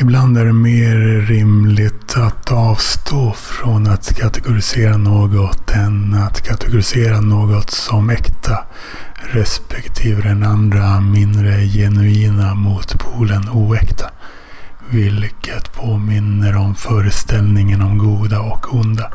Ibland är det mer rimligt att avstå från att kategorisera något än att kategorisera något som äkta respektive den andra mindre genuina motpolen oäkta. Vilket påminner om föreställningen om goda och onda.